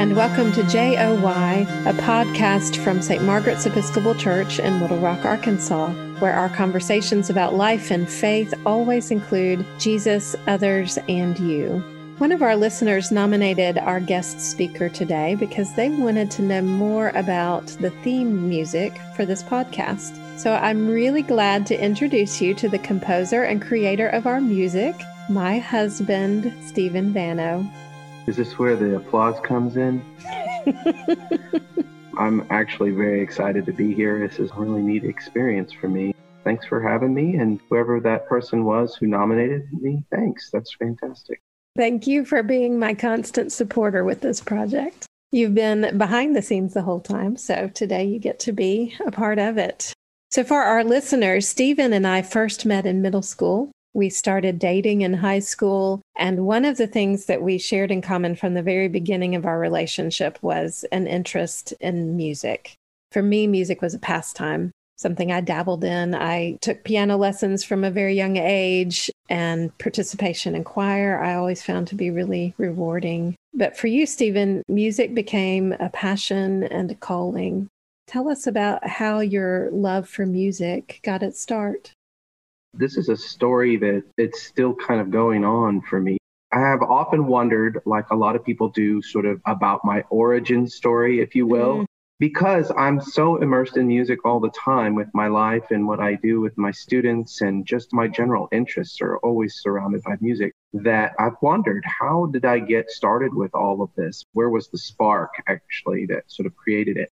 And welcome to JOY, a podcast from St. Margaret's Episcopal Church in Little Rock, Arkansas, where our conversations about life and faith always include Jesus, others, and you. One of our listeners nominated our guest speaker today because they wanted to know more about the theme music for this podcast. So I'm really glad to introduce you to the composer and creator of our music, my husband, Stephen Vano. Is this where the applause comes in? I'm actually very excited to be here. This is a really neat experience for me. Thanks for having me. And whoever that person was who nominated me, thanks. That's fantastic. Thank you for being my constant supporter with this project. You've been behind the scenes the whole time, so today you get to be a part of it. So, for our listeners, Stephen and I first met in middle school. We started dating in high school. And one of the things that we shared in common from the very beginning of our relationship was an interest in music. For me, music was a pastime, something I dabbled in. I took piano lessons from a very young age, and participation in choir I always found to be really rewarding. But for you, Stephen, music became a passion and a calling. Tell us about how your love for music got its start. This is a story that it's still kind of going on for me. I have often wondered, like a lot of people do, sort of about my origin story, if you will, mm. because I'm so immersed in music all the time with my life and what I do with my students, and just my general interests are always surrounded by music. That I've wondered, how did I get started with all of this? Where was the spark actually that sort of created it?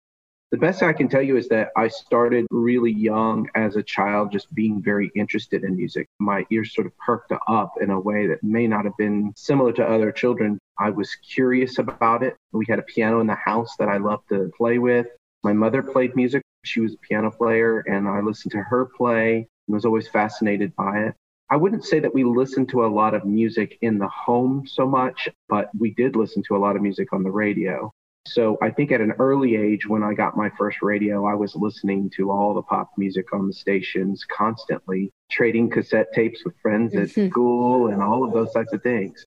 The best I can tell you is that I started really young as a child, just being very interested in music. My ears sort of perked up in a way that may not have been similar to other children. I was curious about it. We had a piano in the house that I loved to play with. My mother played music. She was a piano player, and I listened to her play and was always fascinated by it. I wouldn't say that we listened to a lot of music in the home so much, but we did listen to a lot of music on the radio. So I think at an early age, when I got my first radio, I was listening to all the pop music on the stations constantly, trading cassette tapes with friends at mm-hmm. school and all of those types of things.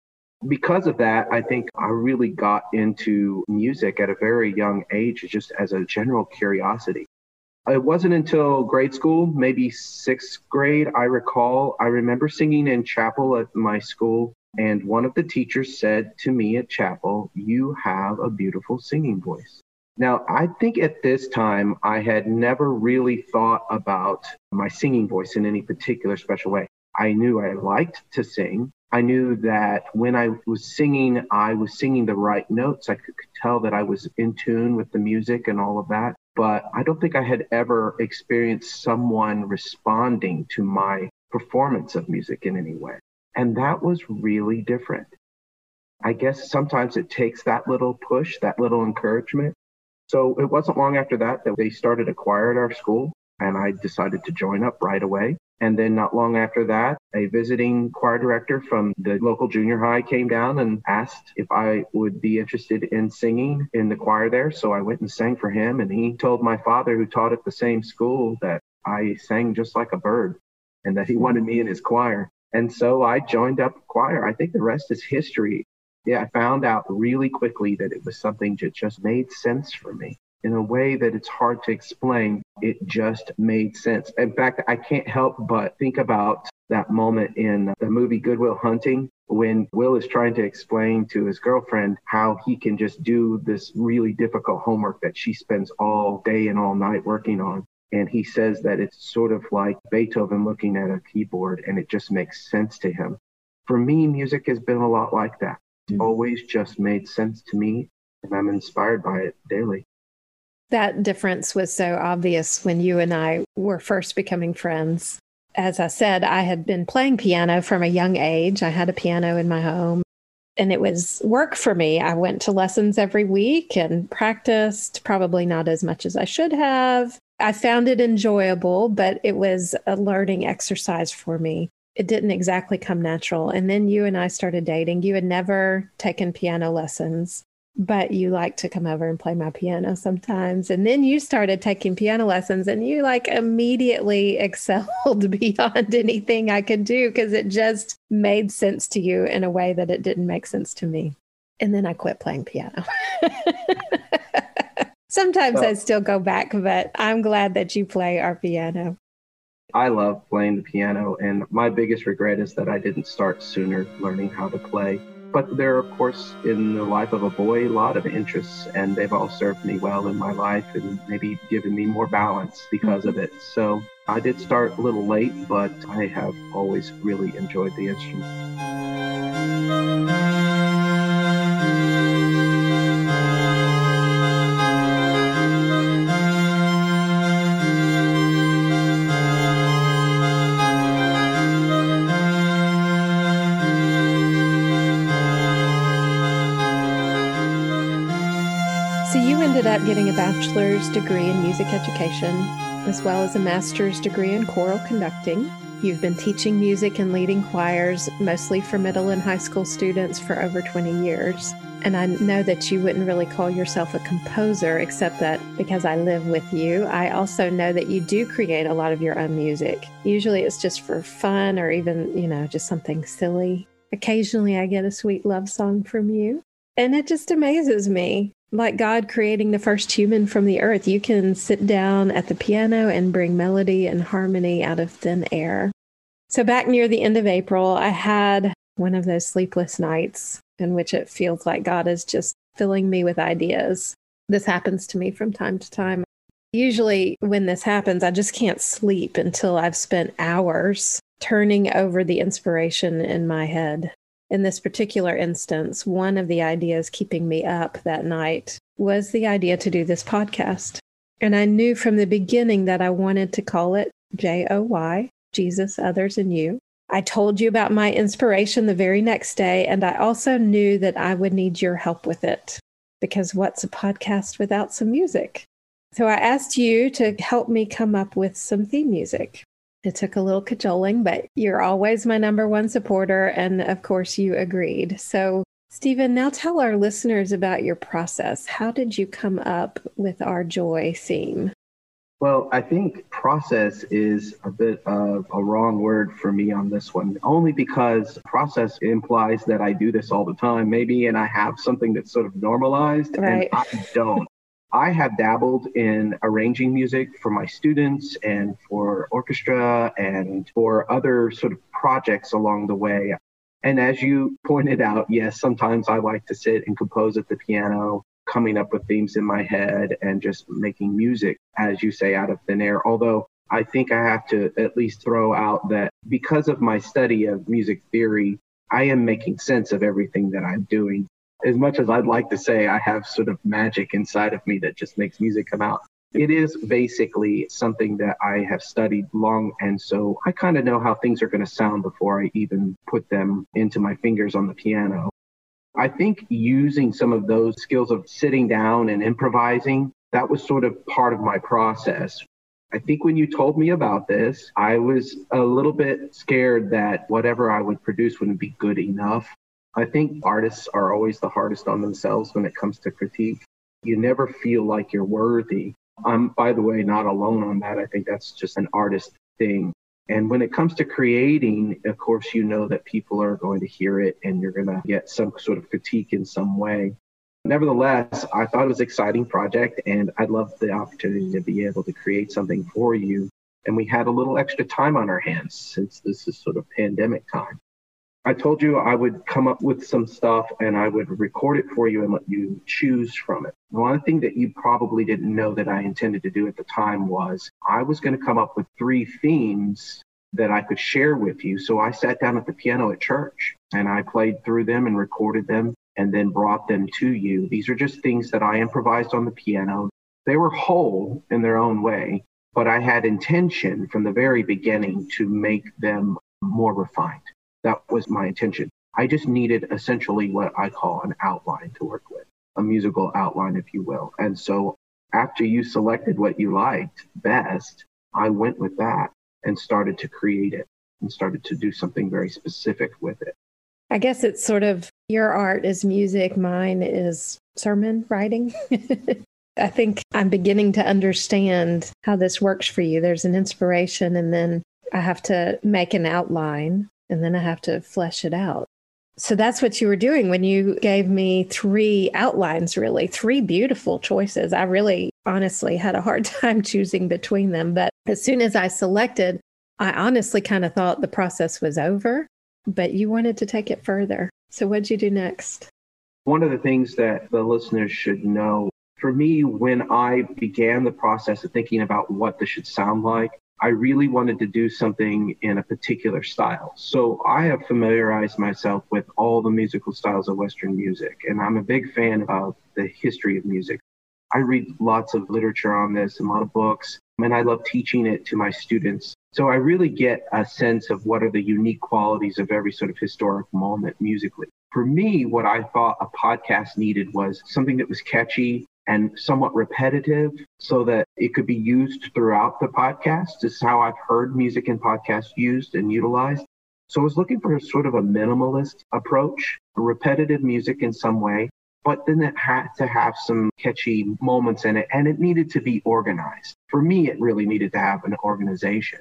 Because of that, I think I really got into music at a very young age, just as a general curiosity. It wasn't until grade school, maybe sixth grade, I recall, I remember singing in chapel at my school and one of the teachers said to me at chapel, You have a beautiful singing voice. Now, I think at this time, I had never really thought about my singing voice in any particular special way. I knew I liked to sing. I knew that when I was singing, I was singing the right notes. I could tell that I was in tune with the music and all of that. But I don't think I had ever experienced someone responding to my performance of music in any way. And that was really different. I guess sometimes it takes that little push, that little encouragement. So it wasn't long after that that they started a choir at our school, and I decided to join up right away. And then not long after that, a visiting choir director from the local junior high came down and asked if I would be interested in singing in the choir there. So I went and sang for him. And he told my father, who taught at the same school, that I sang just like a bird and that he wanted me in his choir. And so I joined up choir. I think the rest is history. Yeah, I found out really quickly that it was something that just made sense for me in a way that it's hard to explain. It just made sense. In fact, I can't help but think about that moment in the movie Good Will Hunting when Will is trying to explain to his girlfriend how he can just do this really difficult homework that she spends all day and all night working on. And he says that it's sort of like Beethoven looking at a keyboard and it just makes sense to him. For me, music has been a lot like that. It's mm-hmm. always just made sense to me and I'm inspired by it daily. That difference was so obvious when you and I were first becoming friends. As I said, I had been playing piano from a young age. I had a piano in my home and it was work for me. I went to lessons every week and practiced, probably not as much as I should have. I found it enjoyable, but it was a learning exercise for me. It didn't exactly come natural. And then you and I started dating. You had never taken piano lessons, but you liked to come over and play my piano sometimes. And then you started taking piano lessons and you like immediately excelled beyond anything I could do because it just made sense to you in a way that it didn't make sense to me. And then I quit playing piano. Sometimes well, I still go back, but I'm glad that you play our piano. I love playing the piano, and my biggest regret is that I didn't start sooner learning how to play. But there are, of course, in the life of a boy, a lot of interests, and they've all served me well in my life and maybe given me more balance because of it. So I did start a little late, but I have always really enjoyed the instrument. Ended up getting a bachelor's degree in music education, as well as a master's degree in choral conducting. You've been teaching music and leading choirs, mostly for middle and high school students, for over 20 years. And I know that you wouldn't really call yourself a composer, except that because I live with you, I also know that you do create a lot of your own music. Usually it's just for fun or even, you know, just something silly. Occasionally I get a sweet love song from you. And it just amazes me like God creating the first human from the earth, you can sit down at the piano and bring melody and harmony out of thin air. So, back near the end of April, I had one of those sleepless nights in which it feels like God is just filling me with ideas. This happens to me from time to time. Usually, when this happens, I just can't sleep until I've spent hours turning over the inspiration in my head. In this particular instance, one of the ideas keeping me up that night was the idea to do this podcast. And I knew from the beginning that I wanted to call it J O Y, Jesus, Others, and You. I told you about my inspiration the very next day, and I also knew that I would need your help with it because what's a podcast without some music? So I asked you to help me come up with some theme music. It took a little cajoling, but you're always my number one supporter. And of course, you agreed. So, Stephen, now tell our listeners about your process. How did you come up with our joy theme? Well, I think process is a bit of a wrong word for me on this one, only because process implies that I do this all the time, maybe, and I have something that's sort of normalized, right. and I don't. I have dabbled in arranging music for my students and for orchestra and for other sort of projects along the way. And as you pointed out, yes, sometimes I like to sit and compose at the piano, coming up with themes in my head and just making music, as you say, out of thin air. Although I think I have to at least throw out that because of my study of music theory, I am making sense of everything that I'm doing as much as I'd like to say I have sort of magic inside of me that just makes music come out, it is basically something that I have studied long. And so I kind of know how things are going to sound before I even put them into my fingers on the piano. I think using some of those skills of sitting down and improvising, that was sort of part of my process. I think when you told me about this, I was a little bit scared that whatever I would produce wouldn't be good enough. I think artists are always the hardest on themselves when it comes to critique. You never feel like you're worthy. I'm, by the way, not alone on that. I think that's just an artist thing. And when it comes to creating, of course, you know that people are going to hear it and you're going to get some sort of critique in some way. Nevertheless, I thought it was an exciting project and I'd love the opportunity to be able to create something for you. And we had a little extra time on our hands since this is sort of pandemic time. I told you I would come up with some stuff and I would record it for you and let you choose from it. One thing that you probably didn't know that I intended to do at the time was I was going to come up with three themes that I could share with you. So I sat down at the piano at church and I played through them and recorded them and then brought them to you. These are just things that I improvised on the piano. They were whole in their own way, but I had intention from the very beginning to make them more refined. That was my intention. I just needed essentially what I call an outline to work with, a musical outline, if you will. And so after you selected what you liked best, I went with that and started to create it and started to do something very specific with it. I guess it's sort of your art is music, mine is sermon writing. I think I'm beginning to understand how this works for you. There's an inspiration, and then I have to make an outline and then I have to flesh it out. So that's what you were doing when you gave me three outlines, really, three beautiful choices. I really honestly had a hard time choosing between them. But as soon as I selected, I honestly kind of thought the process was over, but you wanted to take it further. So what'd you do next? One of the things that the listeners should know for me, when I began the process of thinking about what this should sound like, I really wanted to do something in a particular style. So I have familiarized myself with all the musical styles of Western music, and I'm a big fan of the history of music. I read lots of literature on this, a lot of books, and I love teaching it to my students. So I really get a sense of what are the unique qualities of every sort of historic moment musically. For me, what I thought a podcast needed was something that was catchy, and somewhat repetitive so that it could be used throughout the podcast. This is how I've heard music in podcasts used and utilized. So I was looking for sort of a minimalist approach, repetitive music in some way, but then it had to have some catchy moments in it and it needed to be organized. For me, it really needed to have an organization.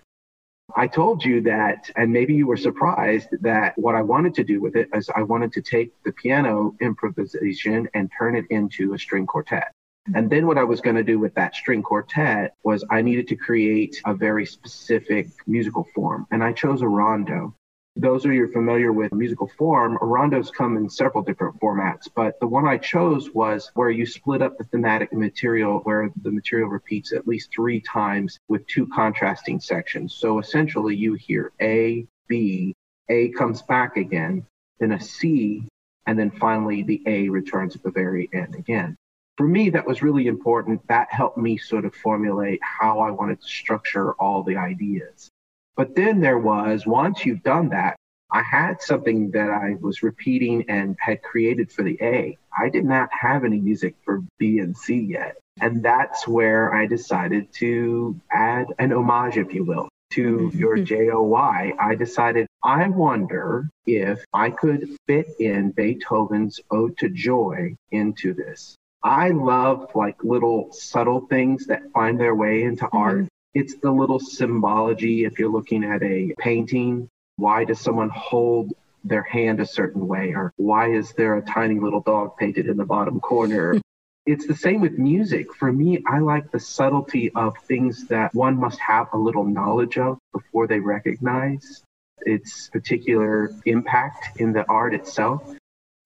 I told you that, and maybe you were surprised that what I wanted to do with it is I wanted to take the piano improvisation and turn it into a string quartet. And then what I was going to do with that string quartet was I needed to create a very specific musical form. And I chose a rondo. Those of you are familiar with musical form, rondos come in several different formats, but the one I chose was where you split up the thematic material, where the material repeats at least three times with two contrasting sections. So essentially, you hear A, B, A comes back again, then a C, and then finally the A returns at the very end again for me, that was really important. That helped me sort of formulate how I wanted to structure all the ideas. But then there was, once you've done that, I had something that I was repeating and had created for the A. I did not have any music for B and C yet. And that's where I decided to add an homage, if you will, to your mm-hmm. JOY. I decided, I wonder if I could fit in Beethoven's Ode to Joy into this. I love like little subtle things that find their way into mm-hmm. art. It's the little symbology. If you're looking at a painting, why does someone hold their hand a certain way? Or why is there a tiny little dog painted in the bottom corner? it's the same with music. For me, I like the subtlety of things that one must have a little knowledge of before they recognize its particular impact in the art itself.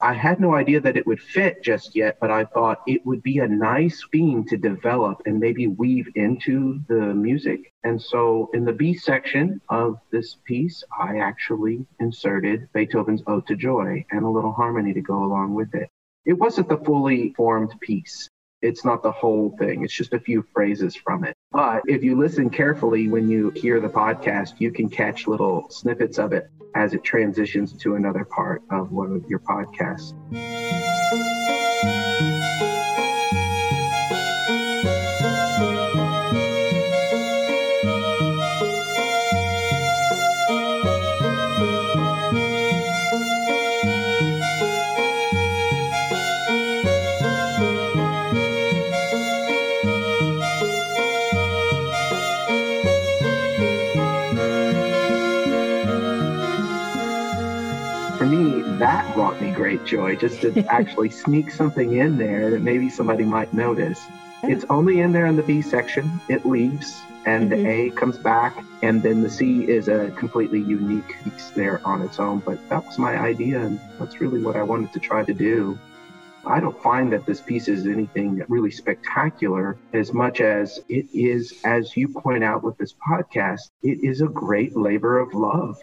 I had no idea that it would fit just yet, but I thought it would be a nice theme to develop and maybe weave into the music. And so in the B section of this piece, I actually inserted Beethoven's Ode to Joy and a little harmony to go along with it. It wasn't the fully formed piece. It's not the whole thing. It's just a few phrases from it. But if you listen carefully when you hear the podcast, you can catch little snippets of it as it transitions to another part of one of your podcasts. That brought me great joy just to actually sneak something in there that maybe somebody might notice. It's only in there in the B section. It leaves and mm-hmm. the A comes back, and then the C is a completely unique piece there on its own. But that was my idea, and that's really what I wanted to try to do. I don't find that this piece is anything really spectacular as much as it is, as you point out with this podcast, it is a great labor of love.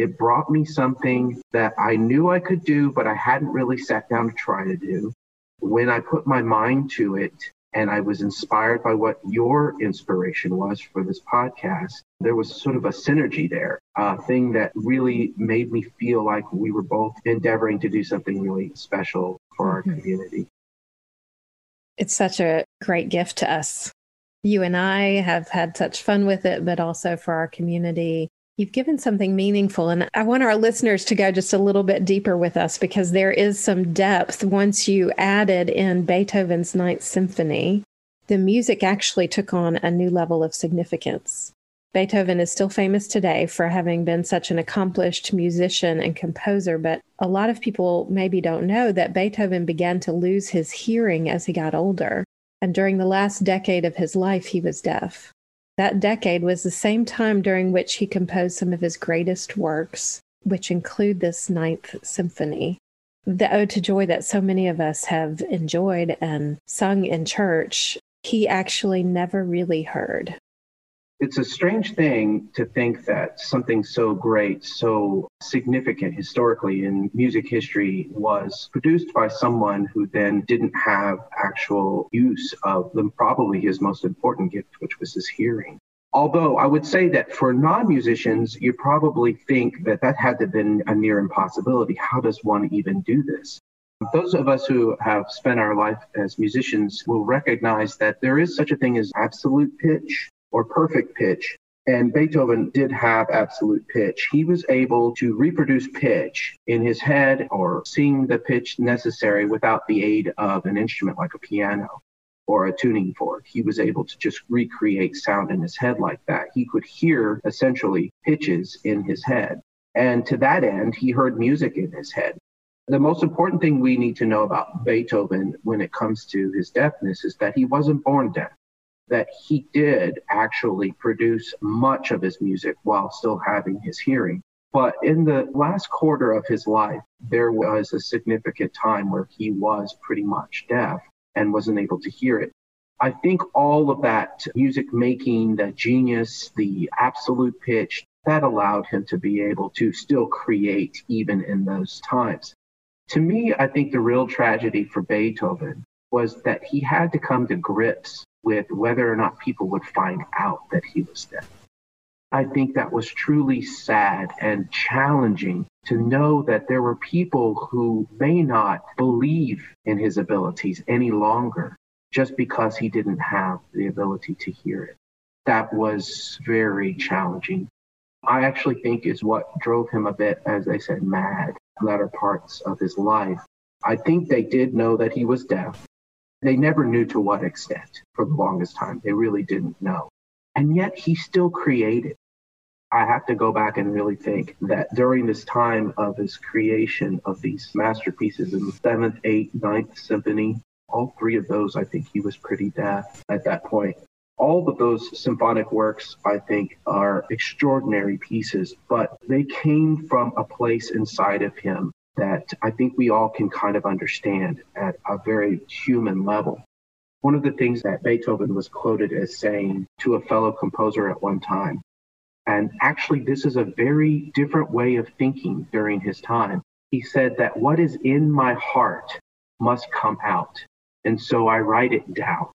It brought me something that I knew I could do, but I hadn't really sat down to try to do. When I put my mind to it and I was inspired by what your inspiration was for this podcast, there was sort of a synergy there, a thing that really made me feel like we were both endeavoring to do something really special for our mm-hmm. community. It's such a great gift to us. You and I have had such fun with it, but also for our community You've given something meaningful. And I want our listeners to go just a little bit deeper with us because there is some depth. Once you added in Beethoven's Ninth Symphony, the music actually took on a new level of significance. Beethoven is still famous today for having been such an accomplished musician and composer, but A lot of people maybe don't know that Beethoven began to lose his hearing as he got older. And during the last decade of his life, he was deaf. That decade was the same time during which he composed some of his greatest works, which include this Ninth Symphony. The Ode to Joy that so many of us have enjoyed and sung in church, he actually never really heard. It's a strange thing to think that something so great, so significant historically in music history was produced by someone who then didn't have actual use of the probably his most important gift, which was his hearing. Although I would say that for non musicians, you probably think that that had to have been a near impossibility. How does one even do this? Those of us who have spent our life as musicians will recognize that there is such a thing as absolute pitch or perfect pitch. And Beethoven did have absolute pitch. He was able to reproduce pitch in his head or sing the pitch necessary without the aid of an instrument like a piano or a tuning fork. He was able to just recreate sound in his head like that. He could hear essentially pitches in his head. And to that end, he heard music in his head. The most important thing we need to know about Beethoven when it comes to his deafness is that he wasn't born deaf that he did actually produce much of his music while still having his hearing. But in the last quarter of his life, there was a significant time where he was pretty much deaf and wasn't able to hear it. I think all of that music making, the genius, the absolute pitch, that allowed him to be able to still create even in those times. To me, I think the real tragedy for Beethoven was that he had to come to grips with whether or not people would find out that he was deaf. I think that was truly sad and challenging to know that there were people who may not believe in his abilities any longer just because he didn't have the ability to hear it. That was very challenging. I actually think is what drove him a bit, as I said, mad latter parts of his life. I think they did know that he was deaf. They never knew to what extent for the longest time. They really didn't know. And yet he still created. I have to go back and really think that during this time of his creation of these masterpieces in the seventh, eighth, ninth symphony, all three of those, I think he was pretty deaf at that point. All of those symphonic works, I think, are extraordinary pieces, but they came from a place inside of him that I think we all can kind of understand at a very human level. One of the things that Beethoven was quoted as saying to a fellow composer at one time, and actually, this is a very different way of thinking during his time. He said that what is in my heart must come out. And so I write it down.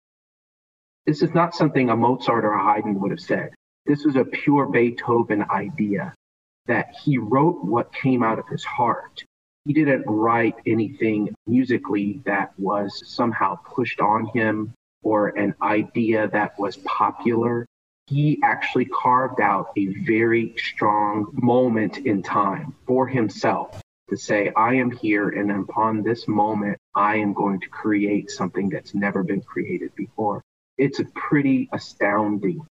This is not something a Mozart or a Haydn would have said. This is a pure Beethoven idea that he wrote what came out of his heart he didn't write anything musically that was somehow pushed on him or an idea that was popular. He actually carved out a very strong moment in time for himself to say, I am here, and upon this moment, I am going to create something that's never been created before. It's a pretty astounding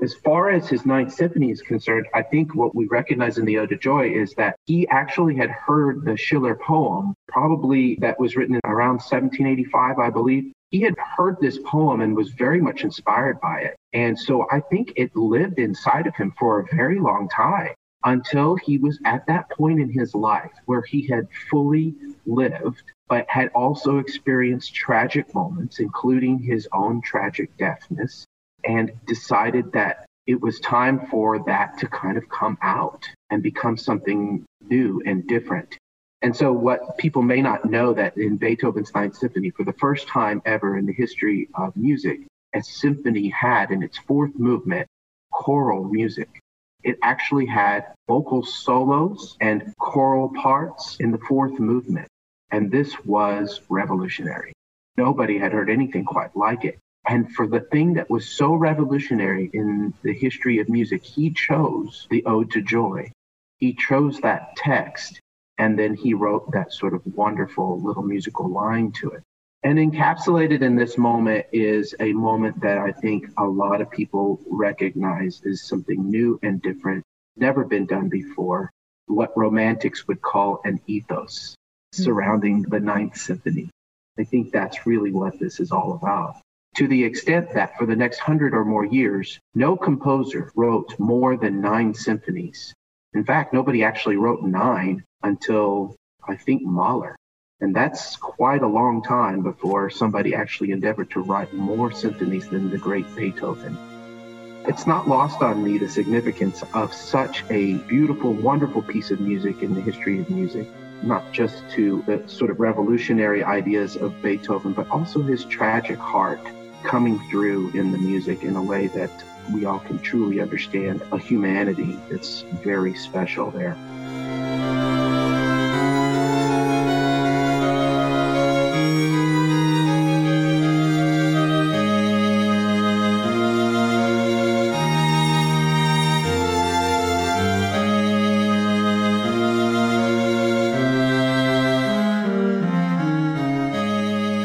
as far as his Ninth Symphony is concerned, I think what we recognize in the Ode to Joy is that he actually had heard the Schiller poem, probably that was written around 1785, I believe. He had heard this poem and was very much inspired by it. And so I think it lived inside of him for a very long time until he was at that point in his life where he had fully lived, but had also experienced tragic moments, including his own tragic deafness and decided that it was time for that to kind of come out and become something new and different. And so, what people may not know that in Beethoven's Ninth Symphony, for the first time ever in the history of music, a symphony had in its fourth movement choral music. It actually had vocal solos and choral parts in the fourth movement. And this was revolutionary. Nobody had heard anything quite like it. And for the thing that was so revolutionary in the history of music, he chose the Ode to Joy. He chose that text, and then he wrote that sort of wonderful little musical line to it. And encapsulated in this moment is a moment that I think a lot of people recognize as something new and different, never been done before. what romantics would call an ethos mm-hmm. surrounding the Ninth Symphony. I think that's really what this is all about. To the extent that for the next hundred or more years, no composer wrote more than nine symphonies. In fact, nobody actually wrote nine until I think Mahler. And that's quite a long time before somebody actually endeavored to write more symphonies than the great Beethoven. It's not lost on me the significance of such a beautiful, wonderful piece of music in the history of music, not just to the sort of revolutionary ideas of Beethoven, but also his tragic heart coming through in the music in a way that we all can truly understand a humanity that's very special there.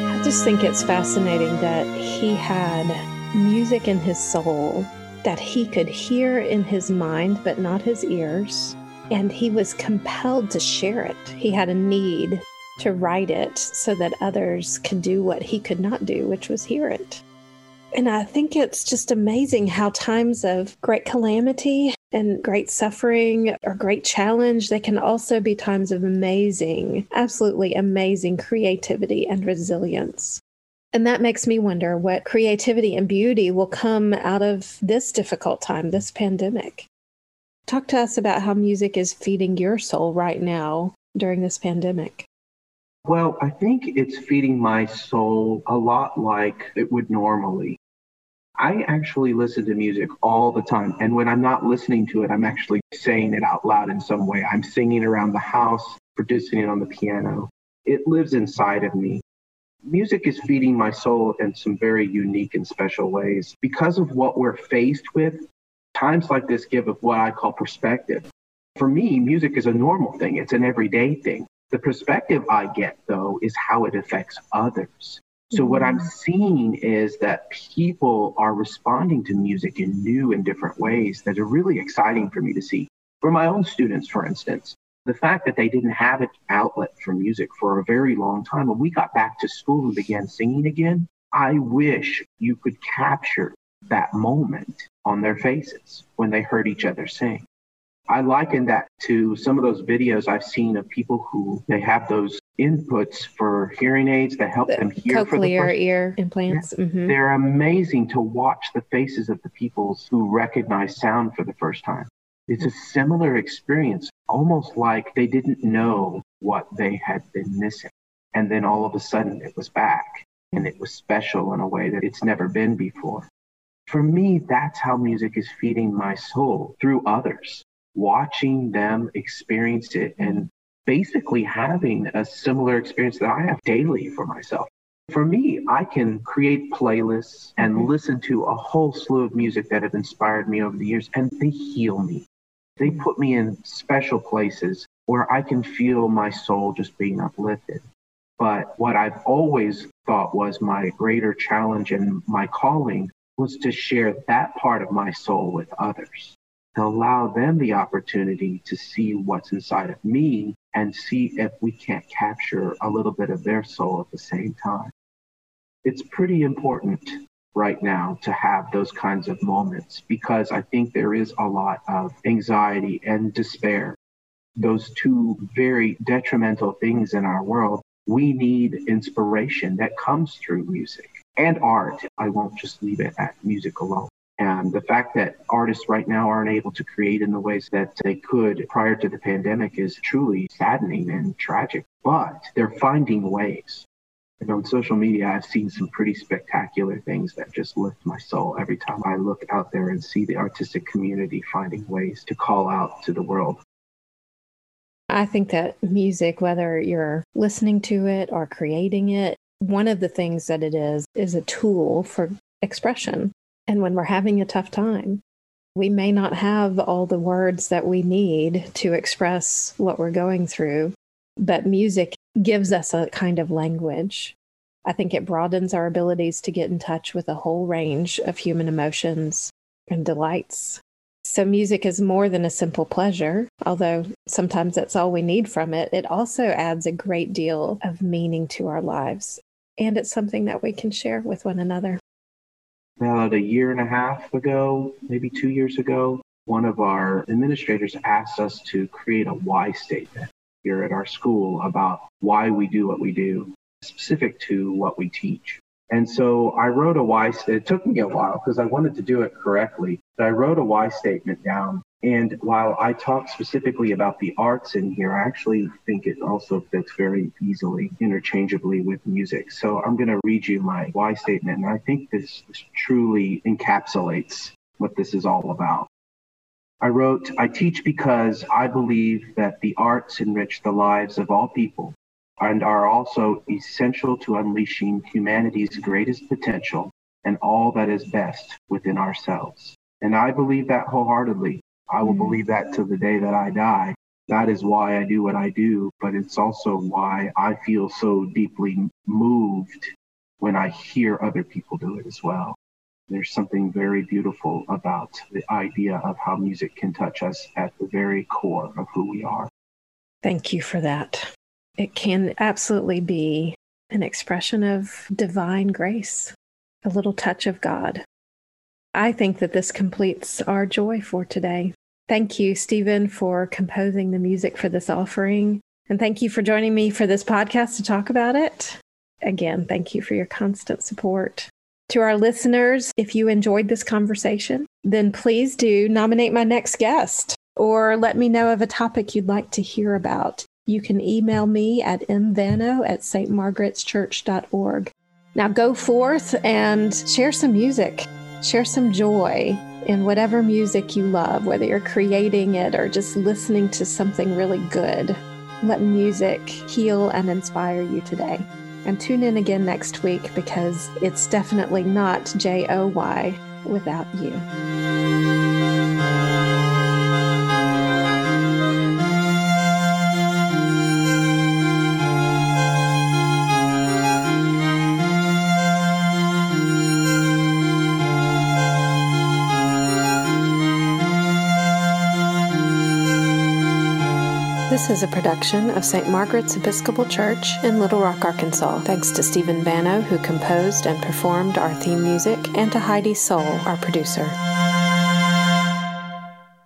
I just think it's fascinating that he had music in his soul that he could hear in his mind, but not his ears. And he was compelled to share it. He had a need to write it so that others could do what he could not do, which was hear it. And I think it's just amazing how times of great calamity and great suffering or great challenge, they can also be times of amazing, absolutely amazing creativity and resilience. And that makes me wonder what creativity and beauty will come out of this difficult time, this pandemic. Talk to us about how music is feeding your soul right now during this pandemic. Well, I think it's feeding my soul a lot like it would normally. I actually listen to music all the time. And when I'm not listening to it, I'm actually saying it out loud in some way. I'm singing around the house, producing it on the piano. It lives inside of me. Music is feeding my soul in some very unique and special ways. Because of what we're faced with, times like this give of what I call perspective. For me, music is a normal thing, it's an everyday thing. The perspective I get, though, is how it affects others. So what I'm mm-hmm. seeing is that people are responding to music in new and different ways that are really exciting for me to see. For my own students, for instance, the fact that they didn't have an outlet for music for a very long time, when we got back to school and began singing again, I wish you could capture that moment on their faces when they heard each other sing. I liken that to some of those videos I've seen of people who they have those inputs for hearing aids that help the them hear for the first... ear implants. Yeah. Mm-hmm. They're amazing to watch the faces of the people who recognize sound for the first time. It's a similar experience, almost like they didn't know what they had been missing. And then all of a sudden it was back and it was special in a way that it's never been before. For me, that's how music is feeding my soul through others watching them experience it and basically having a similar experience that I have daily for myself. For me, I can create playlists and listen to a whole slew of music that have inspired me over the years, and they heal me. They put me in special places where I can feel my soul just being uplifted. But what I've always thought was my greater challenge and my calling was to share that part of my soul with others to allow them the opportunity to see what's inside of me and see if we can't capture a little bit of their soul at the same time. It's pretty important right now to have those kinds of moments because I think there is a lot of anxiety and despair. Those two very detrimental things in our world. We need inspiration that comes through music and art. I won't just leave it at music alone. And the fact that artists right now aren't able to create in the ways that they could prior to the pandemic is truly saddening and tragic. But they're finding ways. On social media, I've seen some pretty spectacular things that just lift my soul every time I look out there and see the artistic community finding ways to call out to the world. I think that music, whether you're listening to it or creating it, one of the things that it is is a tool for expression. And when we're having a tough time, we may not have all the words that we need to express what we're going through, but music gives us a kind of language. I think it broadens our abilities to get in touch with a whole range of human emotions and delights. So, music is more than a simple pleasure, although sometimes that's all we need from it. It also adds a great deal of meaning to our lives, and it's something that we can share with one another. About a year and a half ago, maybe two years ago, one of our administrators asked us to create a why statement here at our school about why we do what we do, specific to what we teach. And so I wrote a why. It took me a while because I wanted to do it correctly. But I wrote a why statement down. And while I talk specifically about the arts in here, I actually think it also fits very easily, interchangeably with music. So I'm going to read you my why statement. And I think this, truly encapsulates what this is all about. I wrote, I teach because I believe that the arts enrich the lives of all people and are also essential to unleashing humanity's greatest potential and all that is best within ourselves. And I believe that wholeheartedly. I will mm. believe that to the day that I die. That is why I do what I do, but it's also why I feel so deeply moved when I hear other people do it as well. There's something very beautiful about the idea of how music can touch us at the very core of who we are. Thank you for that. It can absolutely be an expression of divine grace, a little touch of God. I think that this completes our joy for today. Thank you, Stephen, for composing the music for this offering. And thank you for joining me for this podcast to talk about it. Again, thank you for your constant support. To our listeners, if you enjoyed this conversation, then please do nominate my next guest or let me know of a topic you'd like to hear about. You can email me at mvano at stmargaretschurch.org. Now go forth and share some music, share some joy in whatever music you love, whether you're creating it or just listening to something really good. Let music heal and inspire you today. And tune in again next week because it's definitely not J O Y without you. This is a production of St. Margaret's Episcopal Church in Little Rock, Arkansas. Thanks to Stephen Vano, who composed and performed our theme music, and to Heidi Soul, our producer.